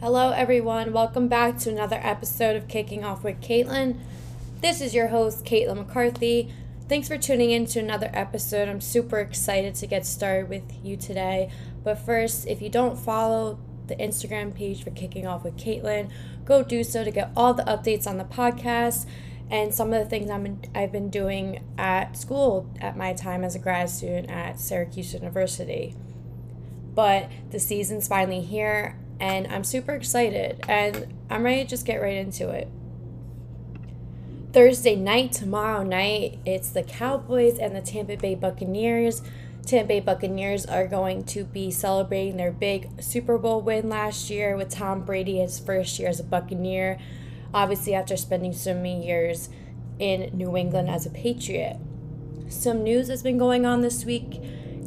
Hello, everyone. Welcome back to another episode of Kicking Off with Caitlin. This is your host, Caitlin McCarthy. Thanks for tuning in to another episode. I'm super excited to get started with you today. But first, if you don't follow the Instagram page for Kicking Off with Caitlin, go do so to get all the updates on the podcast and some of the things I'm, I've been doing at school at my time as a grad student at Syracuse University. But the season's finally here, and I'm super excited, and I'm ready to just get right into it. Thursday night, tomorrow night, it's the Cowboys and the Tampa Bay Buccaneers. Tampa Bay Buccaneers are going to be celebrating their big Super Bowl win last year with Tom Brady his first year as a Buccaneer obviously after spending so many years in New England as a Patriot. Some news has been going on this week.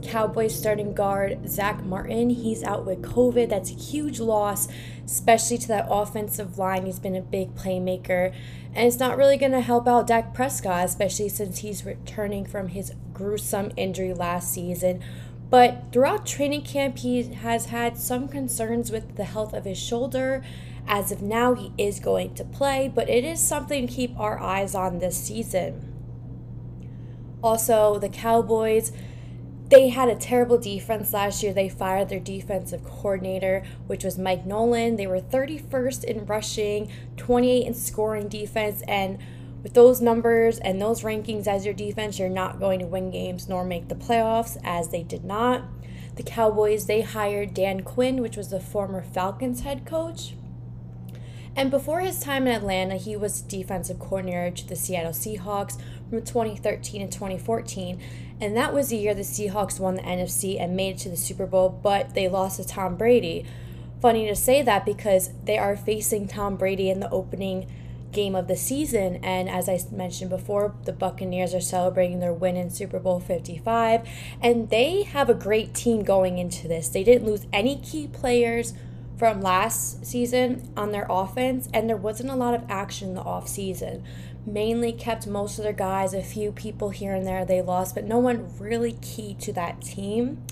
Cowboys starting guard Zack Martin, he's out with COVID. That's a huge loss, especially to that offensive line. He's been a big playmaker, and it's not really going to help out Dak Prescott, especially since he's returning from his gruesome injury last season. But throughout training camp, he has had some concerns with the health of his shoulder as of now, he is going to play, but it is something to keep our eyes on this season. Also, the Cowboys, they had a terrible defense last year. They fired their defensive coordinator, which was Mike Nolan. They were 31st in rushing, 28 in scoring defense, and with those numbers and those rankings as your defense, you're not going to win games nor make the playoffs, as they did not. The Cowboys, they hired Dan Quinn, which was the former Falcons head coach. And before his time in Atlanta, he was defensive coordinator to the Seattle Seahawks from 2013 and 2014. And that was the year the Seahawks won the NFC and made it to the Super Bowl, but they lost to Tom Brady. Funny to say that because they are facing Tom Brady in the opening game of the season. And as I mentioned before, the Buccaneers are celebrating their win in Super Bowl 55. And they have a great team going into this. They didn't lose any key players from last season on their offense, and there wasn't a lot of action in the off season. Mainly kept most of their guys, a few people here and there they lost, but no one really key to that team.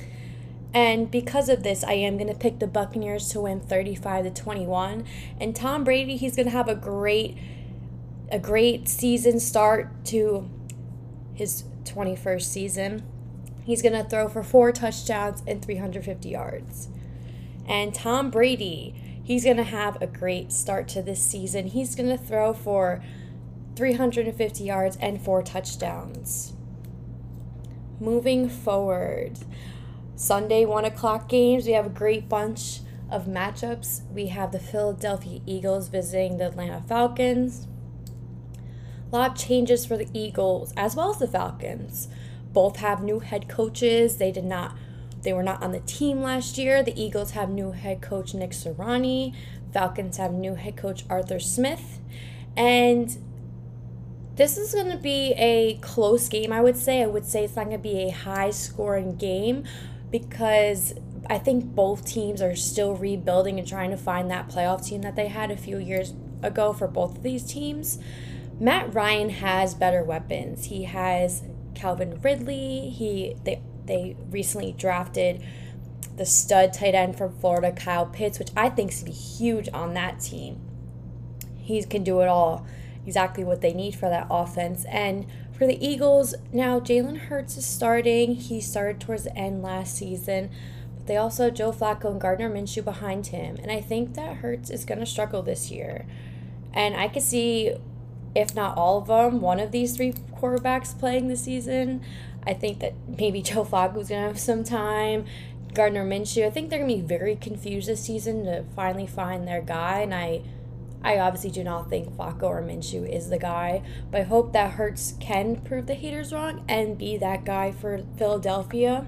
And because of this, I am going to pick the Buccaneers to win 35 to 21. And Tom Brady, he's going to have a great a great season start to his 21st season. He's going to throw for four touchdowns and 350 yards. And Tom Brady, he's going to have a great start to this season. He's going to throw for 350 yards and four touchdowns. Moving forward, Sunday, 1 o'clock games, we have a great bunch of matchups. We have the Philadelphia Eagles visiting the Atlanta Falcons. A lot of changes for the Eagles as well as the Falcons. Both have new head coaches. They did not they were not on the team last year. The Eagles have new head coach Nick Sirianni. Falcons have new head coach Arthur Smith. And this is going to be a close game, I would say. I would say it's not going to be a high scoring game because I think both teams are still rebuilding and trying to find that playoff team that they had a few years ago for both of these teams. Matt Ryan has better weapons. He has Calvin Ridley. He they they recently drafted the stud tight end from Florida, Kyle Pitts, which I think is be huge on that team. He can do it all, exactly what they need for that offense. And for the Eagles, now Jalen Hurts is starting. He started towards the end last season. But they also have Joe Flacco and Gardner Minshew behind him. And I think that Hurts is going to struggle this year. And I could see, if not all of them, one of these three quarterbacks playing this season. I think that maybe Joe Flacco's going to have some time. Gardner Minshew, I think they're going to be very confused this season to finally find their guy. And I, I obviously do not think Flacco or Minshew is the guy. But I hope that Hurts can prove the haters wrong and be that guy for Philadelphia.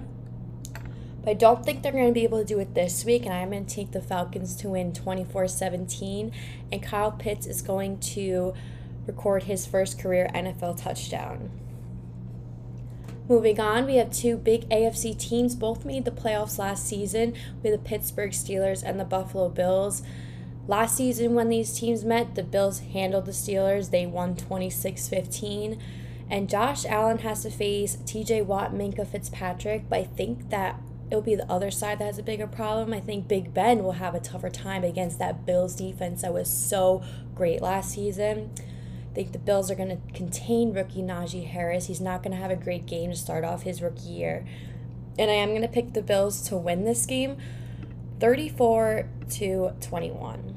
But I don't think they're going to be able to do it this week. And I'm going to take the Falcons to win 24 17. And Kyle Pitts is going to record his first career NFL touchdown. Moving on, we have two big AFC teams. Both made the playoffs last season with the Pittsburgh Steelers and the Buffalo Bills. Last season, when these teams met, the Bills handled the Steelers. They won 26 15. And Josh Allen has to face TJ Watt, Minkah Fitzpatrick. But I think that it'll be the other side that has a bigger problem. I think Big Ben will have a tougher time against that Bills defense that was so great last season. I think the Bills are going to contain rookie Najee Harris. He's not going to have a great game to start off his rookie year. And I am going to pick the Bills to win this game 34 to 21.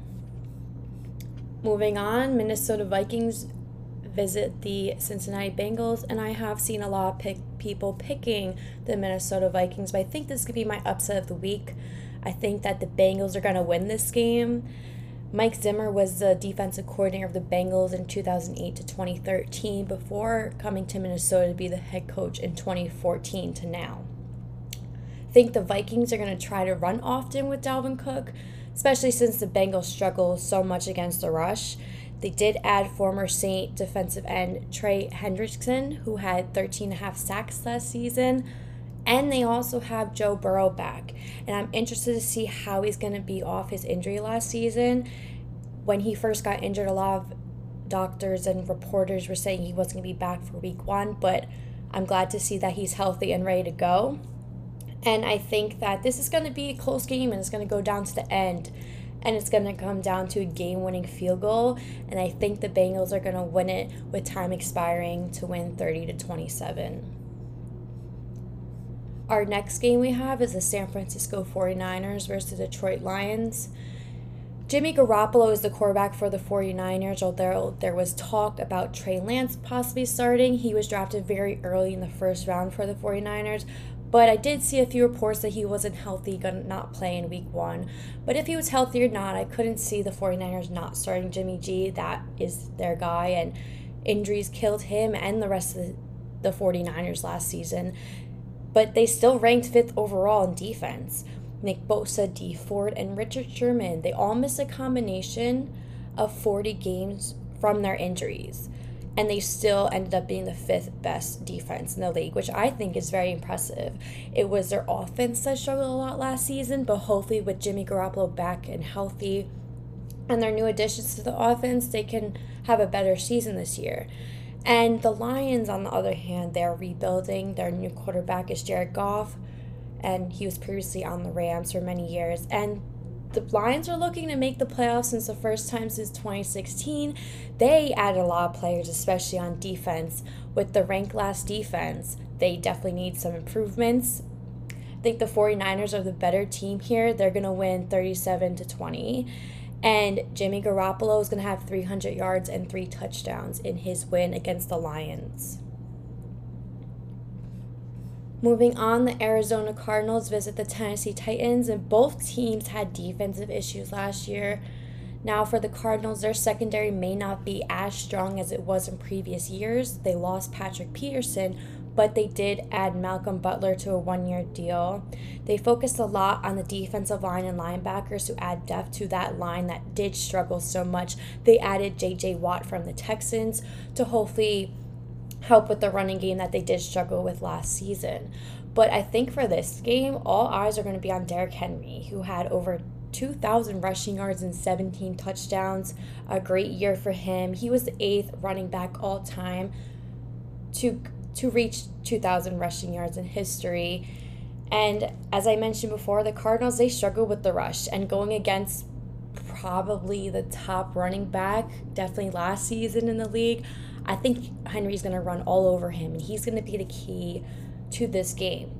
Moving on, Minnesota Vikings visit the Cincinnati Bengals, and I have seen a lot of pick, people picking the Minnesota Vikings, but I think this could be my upset of the week. I think that the Bengals are going to win this game. Mike Zimmer was the defensive coordinator of the Bengals in 2008 to 2013 before coming to Minnesota to be the head coach in 2014 to now. Think the Vikings are going to try to run often with Dalvin Cook, especially since the Bengals struggle so much against the rush. They did add former Saint defensive end Trey Hendrickson, who had 13 and a half sacks last season. And they also have Joe Burrow back. And I'm interested to see how he's going to be off his injury last season. When he first got injured, a lot of doctors and reporters were saying he wasn't going to be back for week one, but I'm glad to see that he's healthy and ready to go. And I think that this is going to be a close game and it's going to go down to the end and it's going to come down to a game winning field goal. And I think the Bengals are going to win it with time expiring to win 30 to 27. Our next game we have is the San Francisco 49ers versus the Detroit Lions. Jimmy Garoppolo is the quarterback for the 49ers, although there was talk about Trey Lance possibly starting. He was drafted very early in the first round for the 49ers, but I did see a few reports that he wasn't healthy, gonna not play in week one. But if he was healthy or not, I couldn't see the 49ers not starting Jimmy G. That is their guy, and injuries killed him and the rest of the 49ers last season. But they still ranked fifth overall in defense. Nick Bosa, Dee Ford, and Richard Sherman, they all missed a combination of 40 games from their injuries and they still ended up being the fifth best defense in the league, which I think is very impressive. It was their offense that struggled a lot last season, but hopefully with Jimmy Garoppolo back and healthy and their new additions to the offense, they can have a better season this year. And the Lions, on the other hand, they're rebuilding. Their new quarterback is Jared Goff, and he was previously on the Rams for many years. And the Lions are looking to make the playoffs since the first time since 2016. They added a lot of players, especially on defense. With the rank last defense, they definitely need some improvements. I think the 49ers are the better team here. They're going to win 37 to 20. And Jimmy Garoppolo is going to have 300 yards and three touchdowns in his win against the Lions. Moving on, the Arizona Cardinals visit the Tennessee Titans, and both teams had defensive issues last year. Now, for the Cardinals, their secondary may not be as strong as it was in previous years. They lost Patrick Peterson, but they did add Malcolm Butler to a one year deal. They focused a lot on the defensive line and linebackers to add depth to that line that did struggle so much. They added JJ Watt from the Texans to hopefully help with the running game that they did struggle with last season. But I think for this game, all eyes are going to be on Derrick Henry, who had over 2,000 rushing yards and 17 touchdowns. A great year for him. He was the eighth running back all time to to reach 2,000 rushing yards in history. And as I mentioned before, the Cardinals they struggle with the rush and going against probably the top running back, definitely last season in the league. I think Henry's going to run all over him, and he's going to be the key to this game.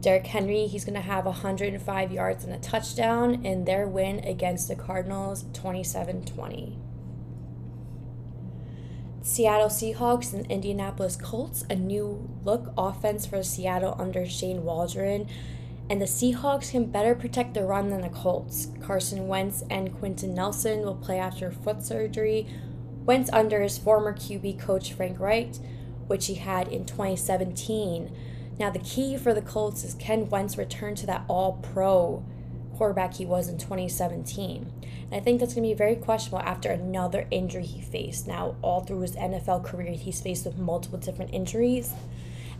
Derrick Henry, he's going to have 105 yards and a touchdown in their win against the Cardinals 27 20. Seattle Seahawks and Indianapolis Colts, a new look offense for Seattle under Shane Waldron. And the Seahawks can better protect the run than the Colts. Carson Wentz and Quenton Nelson will play after foot surgery, went under his former QB coach Frank Reich, which he had in 2017. Now, the key for the Colts is can Wentz return to that all pro quarterback he was in 2017? And I think that's going to be very questionable after another injury he faced. Now, all through his NFL career, he's faced with multiple different injuries,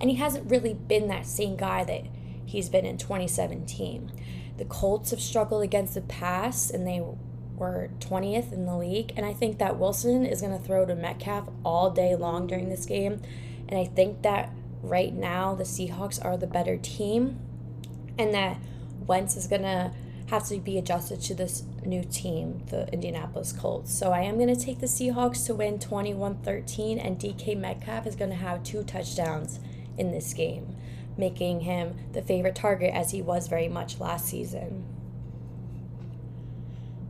and he hasn't really been that same guy that he's been in 2017. The Colts have struggled against the pass, and they were 20th in the league. And I think that Wilson is going to throw to Metcalf all day long during this game. And I think that right now the Seahawks are the better team. and that Wentz is going to have to be adjusted to this new team, the Indianapolis Colts. So I am going to take the Seahawks to win 21 13, and DK Metcalf is going to have two touchdowns in this game, making him the favorite target as he was very much last season.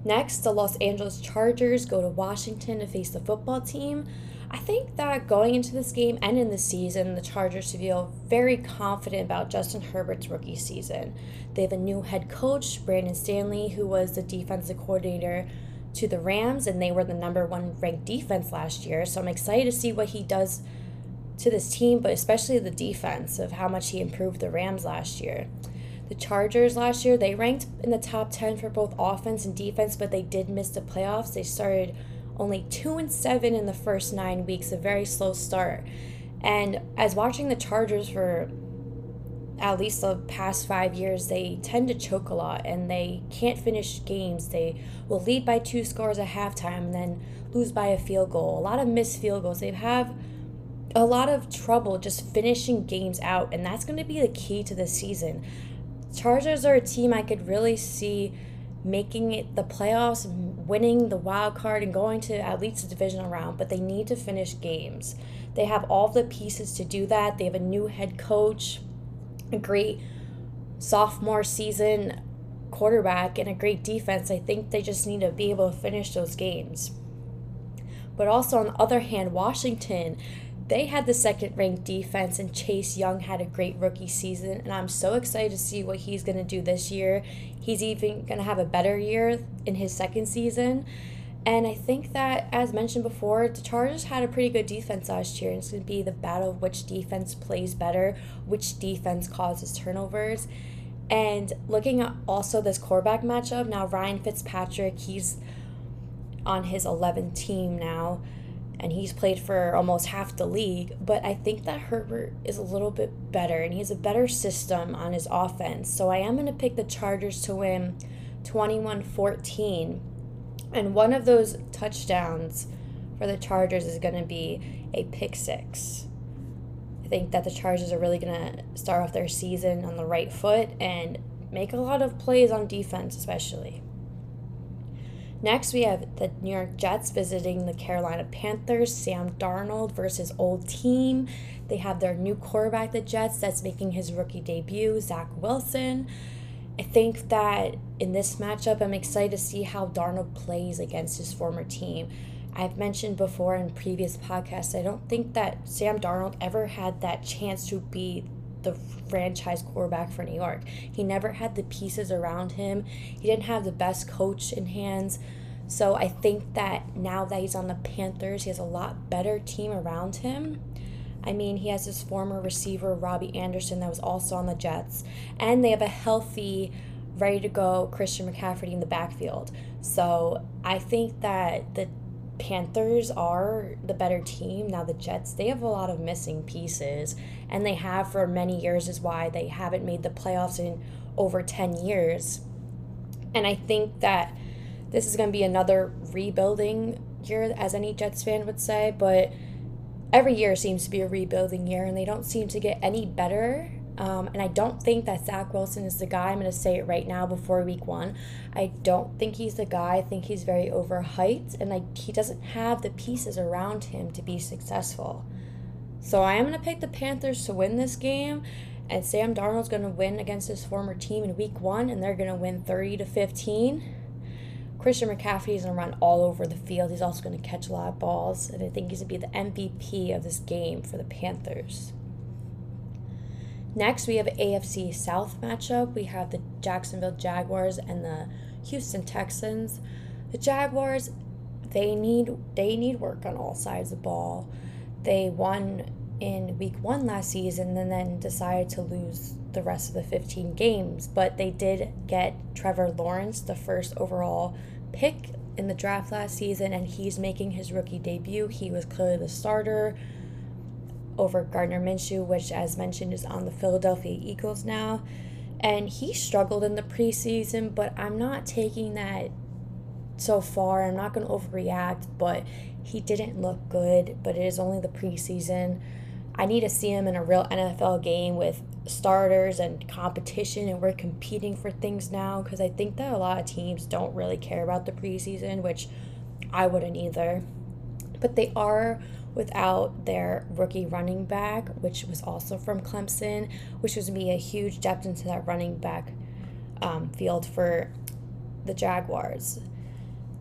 Next, the Los Angeles Chargers go to Washington to face the football team. I think that going into this game and in the season, the Chargers feel very confident about Justin Herbert's rookie season. They have a new head coach, Brandon Staley, who was the defensive coordinator to the Rams, and they were the number one ranked defense last year. So I'm excited to see what he does to this team, but especially the defense of how much he improved the Rams last year. The Chargers last year, they ranked in the top 10 for both offense and defense, but they did miss the playoffs. They started only 2 and 7 in the first 9 weeks, a very slow start. And as watching the Chargers for at least the past 5 years, they tend to choke a lot and they can't finish games. They will lead by two scores at halftime and then lose by a field goal. A lot of missed field goals. They have a lot of trouble just finishing games out, and that's going to be the key to the season. Chargers are a team I could really see making it the playoffs, winning the wild card, and going to at least the divisional round, but they need to finish games. They have all the pieces to do that. They have a new head coach, a great sophomore season quarterback, and a great defense. I think they just need to be able to finish those games. But also, on the other hand, Washington they had the second ranked defense, and Chase Young had a great rookie season. And I'm so excited to see what he's going to do this year. He's even going to have a better year in his second season. And I think that, as mentioned before, the Chargers had a pretty good defense last year. And it's going to be the battle of which defense plays better, which defense causes turnovers. And looking at also this quarterback matchup, now Ryan Fitzpatrick, he's on his 11th team now and he's played for almost half the league. But I think that Herbert is a little bit better and he has a better system on his offense. So I am going to pick the Chargers to win 21 14. And one of those touchdowns for the Chargers is going to be a pick six. I think that the Chargers are really going to start off their season on the right foot and make a lot of plays on defense, especially. Next, we have the New York Jets visiting the Carolina Panthers. Sam Darnold versus old team. They have their new quarterback, the Jets, that's making his rookie debut, Zach Wilson. I think that in this matchup, I'm excited to see how Darnold plays against his former team. I've mentioned before in previous podcasts, I don't think that Sam Darnold ever had that chance to be the franchise quarterback for New York. He never had the pieces around him. He didn't have the best coach in hands. So I think that now that he's on the Panthers, he has a lot better team around him. I mean, he has his former receiver, Robbie Anderson, that was also on the Jets. And they have a healthy, ready to go Christian McCaffrey in the backfield. So I think that the Panthers are the better team. Now, the Jets, they have a lot of missing pieces, and they have for many years, is why they haven't made the playoffs in over 10 years. And I think that this is going to be another rebuilding year, as any Jets fan would say, but every year seems to be a rebuilding year, and they don't seem to get any better um, and I don't think that Zach Wilson is the guy. I'm going to say it right now before week one. I don't think he's the guy. I think he's very overhyped, and I, he doesn't have the pieces around him to be successful. So I am going to pick the Panthers to win this game, and Sam Darnold's going to win against his former team in week one, and they're going to win 30 to 15. Christian McCaffrey is going to run all over the field. He's also going to catch a lot of balls, and I think he's going to be the MVP of this game for the Panthers. Next, we have AFC South matchup. We have the Jacksonville Jaguars and the Houston Texans. The Jaguars, they need they need work on all sides of the ball. They won in week one last season and then decided to lose the rest of the 15 games. But they did get Trevor Lawrence, the first overall pick in the draft last season, and he's making his rookie debut. He was clearly the starter over Gardner Minshew, which, as mentioned, is on the Philadelphia Eagles now. And he struggled in the preseason, but I'm not taking that so far. I'm not going to overreact, but he didn't look good, but it is only the preseason. I need to see him in a real NFL game with starters and competition and we're competing for things now because I think that a lot of teams don't really care about the preseason, which I wouldn't either. But they are without their rookie running back, which was also from Clemson, which was gonna be a huge depth into that running back um, field for the Jaguars.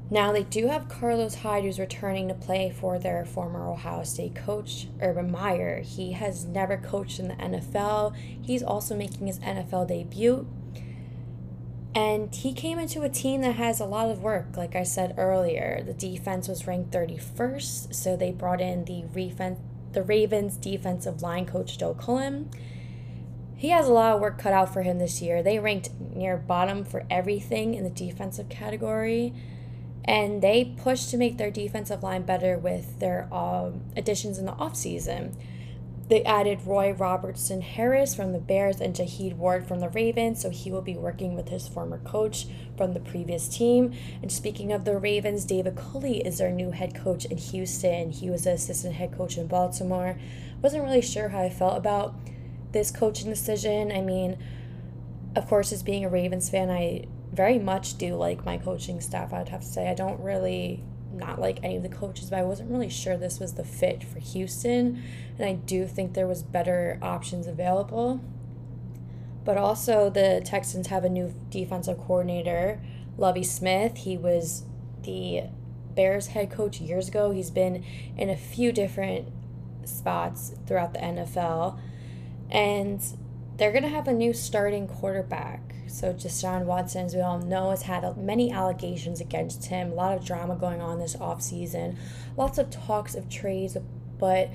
Now they do have Carlos Hyde who's returning to play for their former Ohio State coach, Urban Meyer. He has never coached in the NFL. He's also making his NFL debut. And he came into a team that has a lot of work. Like I said earlier, the defense was ranked 31st, so they brought in the refen- the Ravens defensive line coach Joe Cullen. He has a lot of work cut out for him this year. They ranked near bottom for everything in the defensive category and they pushed to make their defensive line better with their um, additions in the offseason. They added Roy Robertson Harris from the Bears and Jihad Ward from the Ravens, so he will be working with his former coach from the previous team. And speaking of the Ravens, David Culley is their new head coach in Houston. He was the assistant head coach in Baltimore. Wasn't really sure how I felt about this coaching decision. I mean, of course, as being a Ravens fan, I very much do like my coaching staff, I'd have to say. I don't really not like any of the coaches, but I wasn't really sure this was the fit for Houston. And I do think there was better options available. But also the Texans have a new defensive coordinator, Lovie Smith. He was the Bears head coach years ago. He's been in a few different spots throughout the NFL. And they're going to have a new starting quarterback. So Deshaun Watson, as we all know, has had many allegations against him. A lot of drama going on this offseason. Lots of talks of trades, but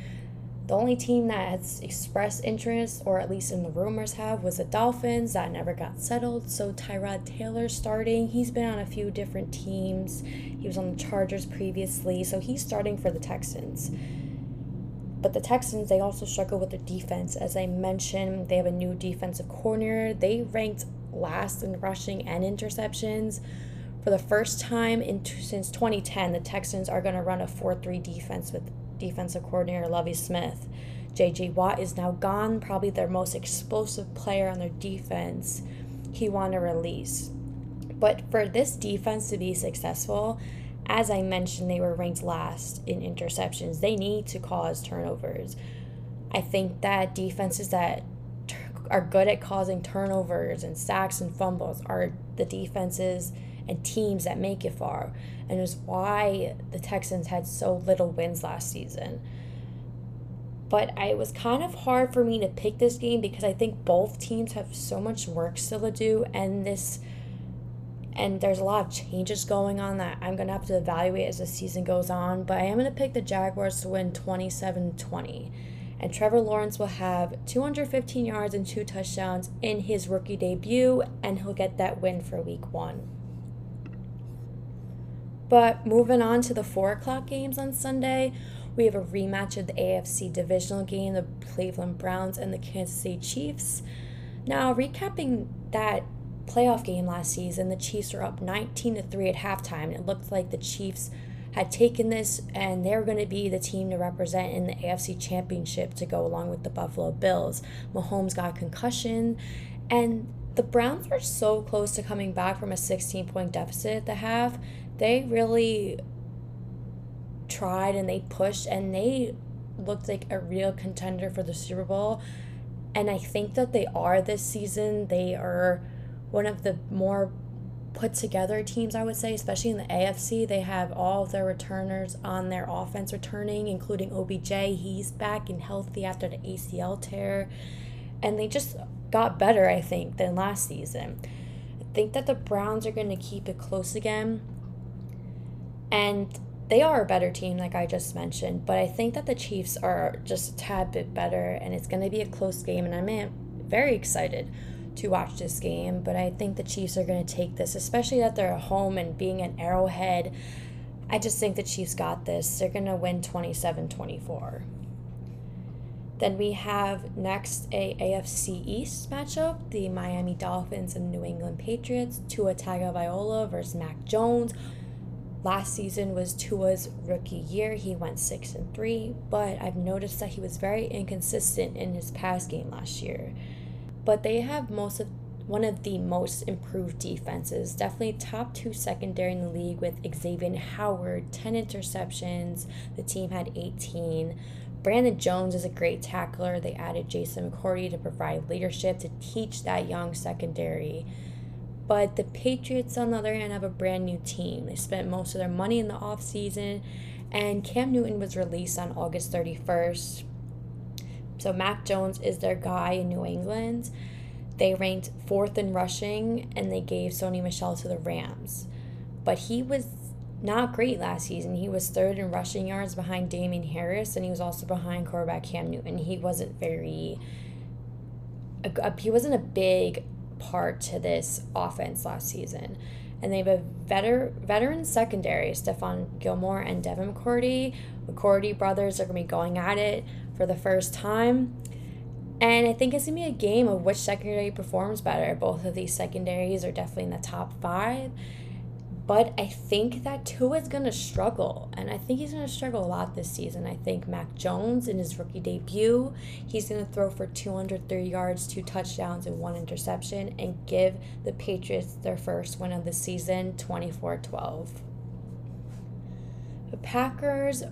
the only team that has expressed interest, or at least in the rumors have, was the Dolphins. That never got settled. So Tyrod Taylor starting. He's been on a few different teams. He was on the Chargers previously, so he's starting for the Texans. But the Texans, they also struggle with their defense. As I mentioned, they have a new defensive corner. They ranked last in rushing and interceptions. For the first time in since 2010, the Texans are going to run a 4-3 defense with defensive coordinator Lovie Smith. J.J. Watt is now gone, probably their most explosive player on their defense. He won a release. But for this defense to be successful, as I mentioned, they were ranked last in interceptions. They need to cause turnovers. I think that defenses that are good at causing turnovers and sacks and fumbles are the defenses and teams that make it far. And it's why the Texans had so little wins last season. But it was kind of hard for me to pick this game because I think both teams have so much work still to do and this and there's a lot of changes going on that I'm going to have to evaluate as the season goes on, but I am going to pick the Jaguars to win 27-20 and Trevor Lawrence will have 215 yards and two touchdowns in his rookie debut, and he'll get that win for week one. But moving on to the 4 o'clock games on Sunday, we have a rematch of the AFC divisional game, the Cleveland Browns and the Kansas City Chiefs. Now, recapping that playoff game last season, the Chiefs were up 19 to 3 at halftime. It looked like the Chiefs had taken this and they're going to be the team to represent in the AFC Championship to go along with the Buffalo Bills. Mahomes got concussion and the Browns were so close to coming back from a 16 point deficit at the half. They really tried and they pushed and they looked like a real contender for the Super Bowl. And I think that they are this season. They are one of the more put together teams, I would say, especially in the AFC. They have all of their returners on their offense returning, including OBJ. He's back and healthy after the ACL tear. And they just got better, I think, than last season. I think that the Browns are going to keep it close again. And they are a better team, like I just mentioned. But I think that the Chiefs are just a tad bit better, and it's going to be a close game. And I'm very excited to watch this game, but I think the Chiefs are going to take this, especially that they're at home and being an arrowhead. I just think the Chiefs got this. They're going to win 27 24. Then we have next a AFC East matchup, the Miami Dolphins and New England Patriots, Tua Tagovailoa versus Mac Jones. Last season was Tua's rookie year. He went 6 and 3, but I've noticed that he was very inconsistent in his pass game last year. But they have most of one of the most improved defenses. Definitely top two secondary in the league with Xavier Howard, 10 interceptions. The team had 18. Brandon Jones is a great tackler. They added Jason McCourty to provide leadership to teach that young secondary. But the Patriots, on the other hand, have a brand new team. They spent most of their money in the offseason, and Cam Newton was released on August 31st. So Mac Jones is their guy in New England. They ranked fourth in rushing, and they gave Sony Michel to the Rams. But he was not great last season. He was third in rushing yards behind Damien Harris, and he was also behind quarterback Cam Newton. He wasn't very. He wasn't a big part to this offense last season. And they have a veter- veteran secondary, Stephon Gilmore and Devin McCourty. McCourty brothers are going to be going at it for the first time. And I think it's to be a game of which secondary performs better. Both of these secondaries are definitely in the top five. But I think that Tua is to struggle. And I think he's to struggle a lot this season. I think Mac Jones, in his rookie debut, he's to throw for 230 yards, two touchdowns, and one interception, and give the Patriots their first win of the season 24 12. The Packers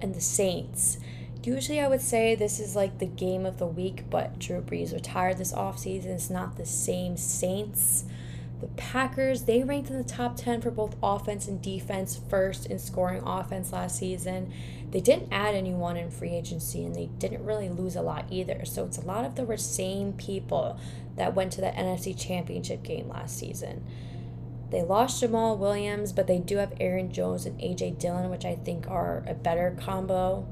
and the Saints. Usually, I would say this is like the game of the week, but Drew Brees retired this offseason. It's not the same Saints the Packers, they ranked in the top 10 for both offense and defense, first in scoring offense last season. They didn't add anyone in free agency and they didn't really lose a lot either. So it's a lot of the same people that went to the NFC Championship game last season. They lost Jamaal Williams, but they do have Aaron Jones and AJ Dillon, which I think are a better combo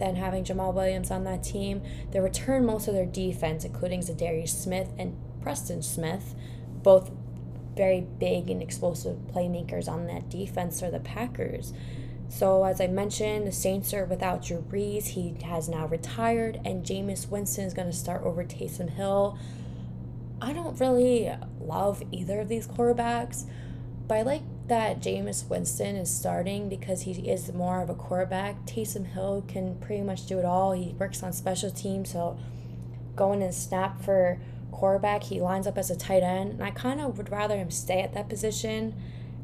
than having Jamaal Williams on that team. They return most of their defense, including Za'Darius Smith and Preston Smith, both very big and explosive playmakers on that defense are the Packers. So, as I mentioned, the Saints are without Drew Brees. He has now retired, and Jameis Winston is going to start over Taysom Hill. I don't really love either of these quarterbacks, but I like that Jameis Winston is starting because he is more of a quarterback. Taysom Hill can pretty much do it all. He works on special teams, so going and snap for quarterback, he lines up as a tight end, and I kind of would rather him stay at that position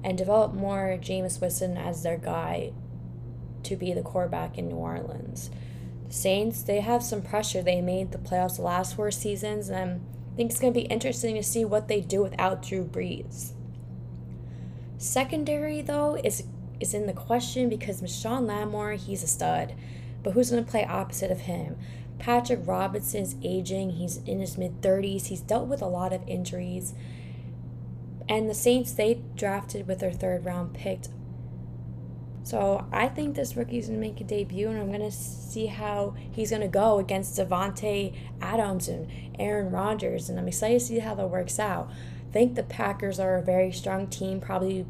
and develop more Jameis Winston as their guy to be the quarterback in New Orleans. The Saints, they have some pressure. They made the playoffs the last four seasons, and I think it's going to be interesting to see what they do without Drew Brees. Secondary, though, is is in the question because Marshon Lattimore, he's a stud. But who's to play opposite of him? Patrick Robinson's aging. He's in his mid 30s. He's dealt with a lot of injuries. And the Saints, they drafted with their third round pick. So I think this rookie's to make a debut, and I'm to see how he's to go against Davante Adams and Aaron Rodgers. And I'm excited to see how that works out. Think the Packers are a very strong team, probably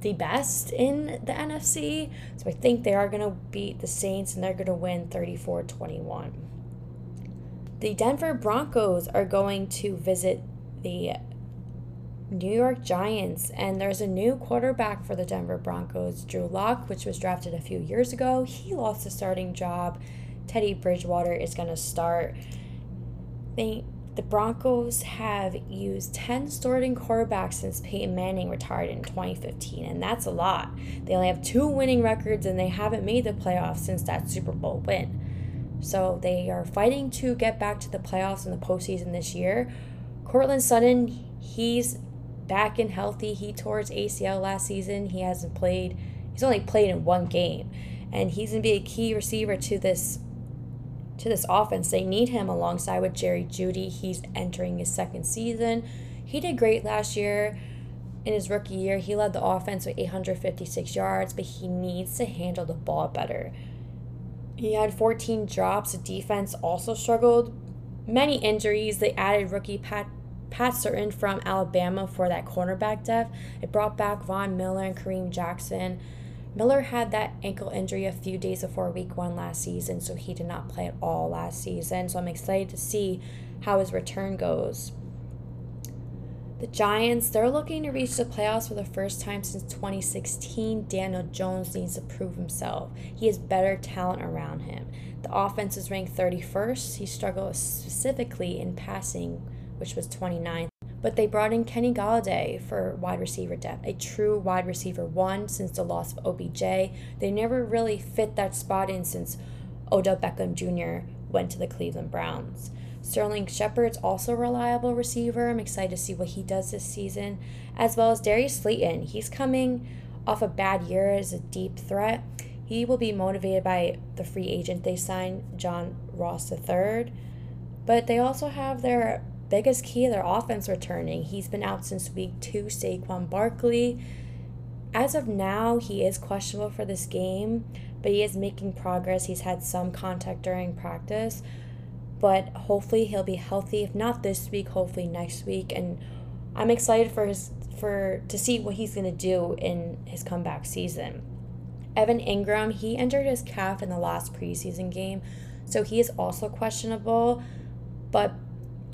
the best in the NFC. So I think they are going to beat the Saints and they're going to win 34 21. The Denver Broncos are going to visit the New York Giants, and there's a new quarterback for the Denver Broncos, Drew Lock, which was drafted a few years ago. He lost the starting job. Teddy Bridgewater is going to start. They the Broncos have used 10 starting quarterbacks since Peyton Manning retired in 2015, and that's a lot. They only have two winning records and they haven't made the playoffs since that Super Bowl win. So they are fighting to get back to the playoffs in the postseason this year. Courtland Sutton, he's back and healthy. He tore his ACL last season. He hasn't played, he's only played in one game. And he's going to be a key receiver to this to this offense. They need him alongside with Jerry Jeudy. He's entering his second season. He did great last year. In his rookie year, he led the offense with 856 yards, but he needs to handle the ball better. He had 14 drops. The defense also struggled. Many injuries. They added rookie Pat Pat Surtain from Alabama for that cornerback depth. It brought back Von Miller and Kareem Jackson. Miller had that ankle injury a few days before week one last season, so he did not play at all last season. So I'm excited to see how his return goes. The Giants, they're looking to reach the playoffs for the first time since 2016. Daniel Jones needs to prove himself. He has better talent around him. The offense is ranked 31st. He struggles specifically in passing, which was 29th. But they brought in Kenny Golladay for wide receiver depth, a true wide receiver one since the loss of OBJ. They never really fit that spot in since Odell Beckham Jr. went to the Cleveland Browns. Sterling Shepard's also a reliable receiver. I'm excited to see what he does this season, as well as Darius Slayton. He's coming off a bad year as a deep threat. He will be motivated by the free agent they signed, John Ross III. But they also have their biggest key of their offense returning. He's been out since week two, Saquon Barkley. As of now, he is questionable for this game, but he is making progress. He's had some contact during practice but hopefully he'll be healthy. If not this week, hopefully next week. And I'm excited for his for to see what he's gonna do in his comeback season. Evan Engram, he injured his calf in the last preseason game, so he is also questionable, but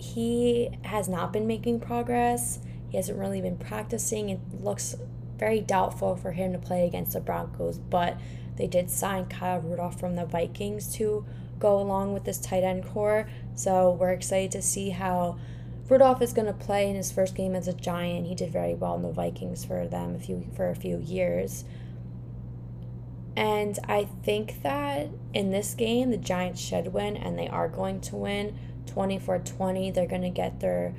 he has not been making progress. He hasn't really been practicing. It looks very doubtful for him to play against the Broncos, but they did sign Kyle Rudolph from the Vikings to go along with this tight end core. So we're excited to see how Rudolph is going to play in his first game as a Giant. He did very well in the Vikings for them a few for a few years. And I think that in this game, the Giants should win, and they are going to win 24 20. They're going to get their.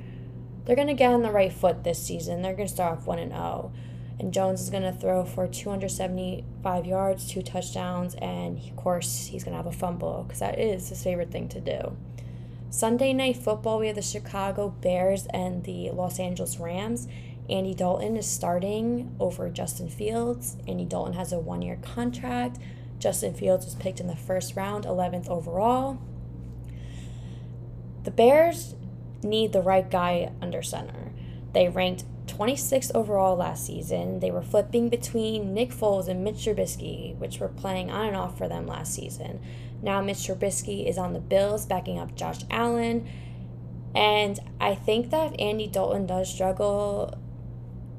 They're going to get on the right foot this season. They're going to start off 1 and 0 and Jones is going to throw for 275 yards, two touchdowns, and of course, he's going to have a fumble because that is his favorite thing to do. Sunday night football, we have the Chicago Bears and the Los Angeles Rams. Andy Dalton is starting over Justin Fields. Andy Dalton has a one year contract. Justin Fields was picked in the first round, 11th overall. The Bears need the right guy under center. They ranked 26th overall last season. They were flipping between Nick Foles and Mitch Trubisky, which were playing on and off for them last season. Now Mitch Trubisky is on the Bills, backing up Josh Allen. And I think that if Andy Dalton does struggle,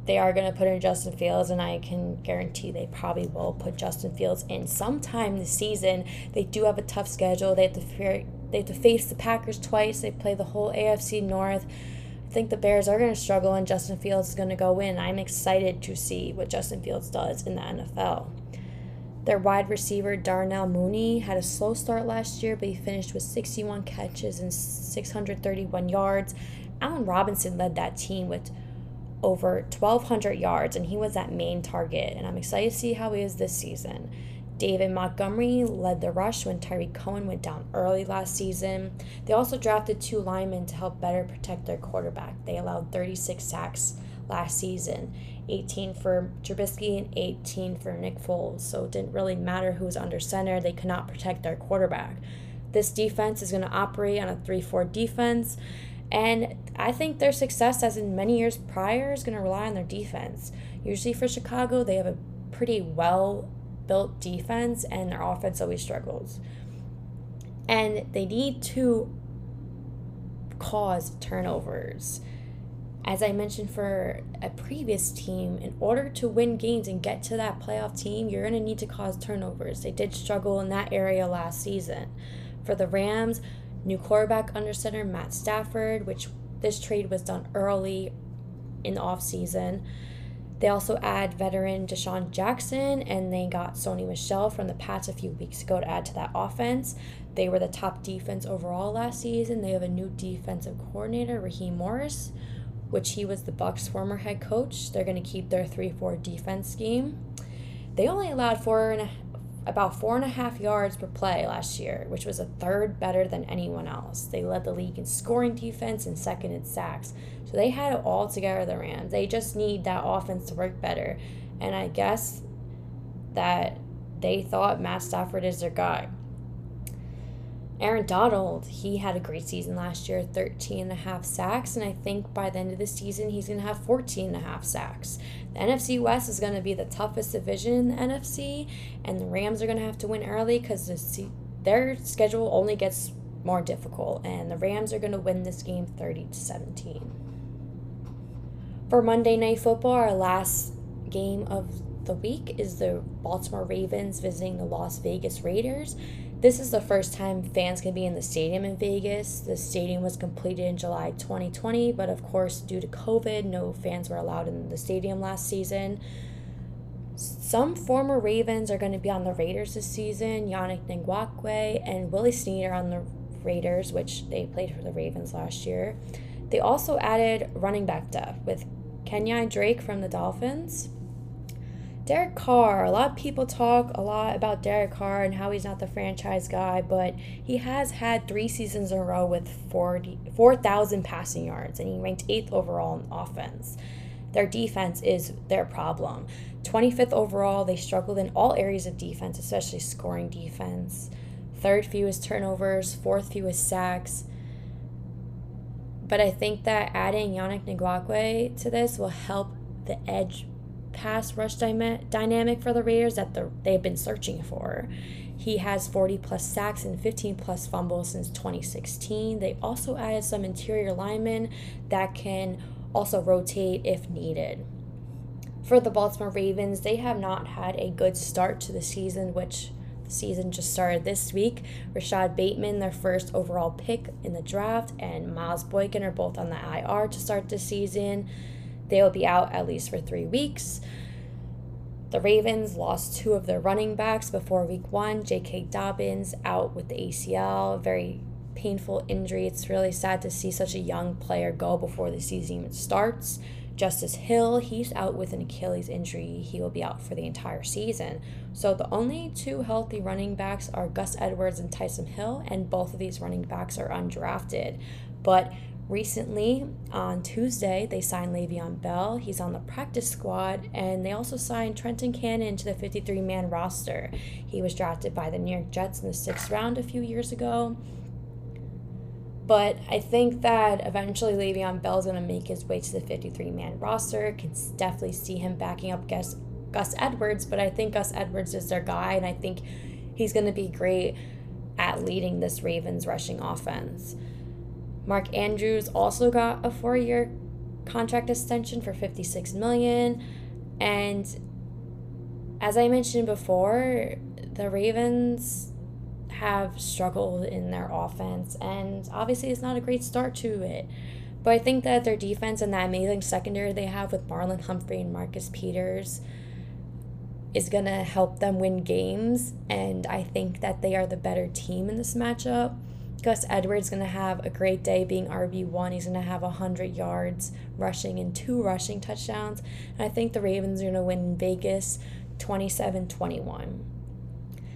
they are going to put in Justin Fields, and I can guarantee they probably will put Justin Fields in sometime this season. They do have a tough schedule. They have to, they have to face the Packers twice. They play the whole AFC North I think the Bears are going to struggle and Justin Fields is going to go in. I'm excited to see what Justin Fields does in the NFL. Their wide receiver, Darnell Mooney, had a slow start last year, but he finished with 61 catches and 631 yards. Allen Robinson led that team with over 1,200 yards, and he was that main target. And I'm excited to see how he is this season. David Montgomery led the rush when Tyree Cohen went down early last season. They also drafted two linemen to help better protect their quarterback. They allowed 36 sacks last season 18 for Trubisky and 18 for Nick Foles. So it didn't really matter who was under center, they could not protect their quarterback. This defense is going to operate on a 3 4 defense. And I think their success, as in many years prior, is going to rely on their defense. Usually for Chicago, they have a pretty well built defense and their offense always struggles. And they need to cause turnovers. As I mentioned for a previous team, in order to win games and get to that playoff team, you're going to need to cause turnovers. They did struggle in that area last season. For the Rams, new quarterback under center Matt Stafford, which this trade was done early in the offseason. They also add veteran DeSean Jackson, and they got Sony Michel from the Pats a few weeks ago to add to that offense. They were the top defense overall last season. They have a new defensive coordinator, Raheem Morris, which he was the Bucs' former head coach. They're going to keep their 3 4 defense scheme. They only allowed four and a, about four and a half yards per play last year, which was a third better than anyone else. They led the league in scoring defense and second in sacks. So they had it all together, the Rams. They just need that offense to work better. And I guess that they thought Matt Stafford is their guy. Aaron Donald, he had a great season last year, 13 and a half sacks, and I think by the end of the season he's going to have 14 and a half sacks. The NFC West is going to be the toughest division in the NFC, and the Rams are going to have to win early because the, their schedule only gets more difficult, and the Rams are going to win this game 30 to 17. For Monday Night Football, our last game of the week is the Baltimore Ravens visiting the Las Vegas Raiders. This is the first time fans can be in the stadium in Vegas. The stadium was completed in July 2020, but of course, due to COVID, no fans were allowed in the stadium last season. Some former Ravens are going to be on the Raiders this season. Yannick Ngakoue and Willie Snead are on the Raiders, which they played for the Ravens last year. They also added running back depth with Kenyan Drake from the Dolphins. Derek Carr, a lot of people talk a lot about Derek Carr and how he's not the franchise guy, but he has had three seasons in a row with 4,000 passing yards, and he ranked eighth overall in offense. Their defense is their problem. 25th overall, they struggled in all areas of defense, especially scoring defense. Third fewest turnovers, fourth fewest sacks. But I think that adding Yannick Ngakoue to this will help the edge pass rush dyma- dynamic for the Raiders that the, they've been searching for. He has 40 plus sacks and 15 plus fumbles since 2016. They also added some interior linemen that can also rotate if needed. For the Baltimore Ravens, they have not had a good start to the season, which the season just started this week. Rashod Bateman, their first overall pick in the draft, and Miles Boykin are both on the IR to start the season. They will be out at least for three weeks. The Ravens lost two of their running backs before week one. J.K. Dobbins out with the ACL, very painful injury. It's really sad to see such a young player go before the season even starts. Justice Hill, he's out with an Achilles injury. He will be out for the entire season. So the only two healthy running backs are Gus Edwards and Tyson Hill, and both of these running backs are undrafted. But Recently, on Tuesday, they signed Le'Veon Bell. He's on the practice squad, and they also signed Trenton Cannon to the 53 man roster. He was drafted by the New York Jets in the sixth round a few years ago. But I think that eventually Le'Veon Bell's going to make his way to the 53 man roster. Can definitely see him backing up Gus, Gus Edwards, but I think Gus Edwards is their guy, and I think he's going to be great at leading this Ravens rushing offense. Mark Andrews also got a four year contract extension for 56 million and as I mentioned before, the Ravens have struggled in their offense, and obviously it's not a great start to it. But I think that their defense and that amazing secondary they have with Marlon Humphrey and Marcus Peters is going to help them win games, and I think that they are the better team in this matchup. Gus Edwards going to have a great day being RB1. He's going to have 100 yards rushing and two rushing touchdowns. And I think the Ravens are going to win in Vegas 27 21.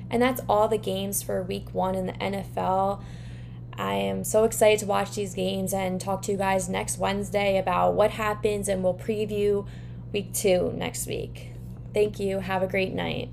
And that's all the games for week one in the NFL. I am so excited to watch these games and talk to you guys next Wednesday about what happens, and we'll preview week two next week. Thank you. Have a great night.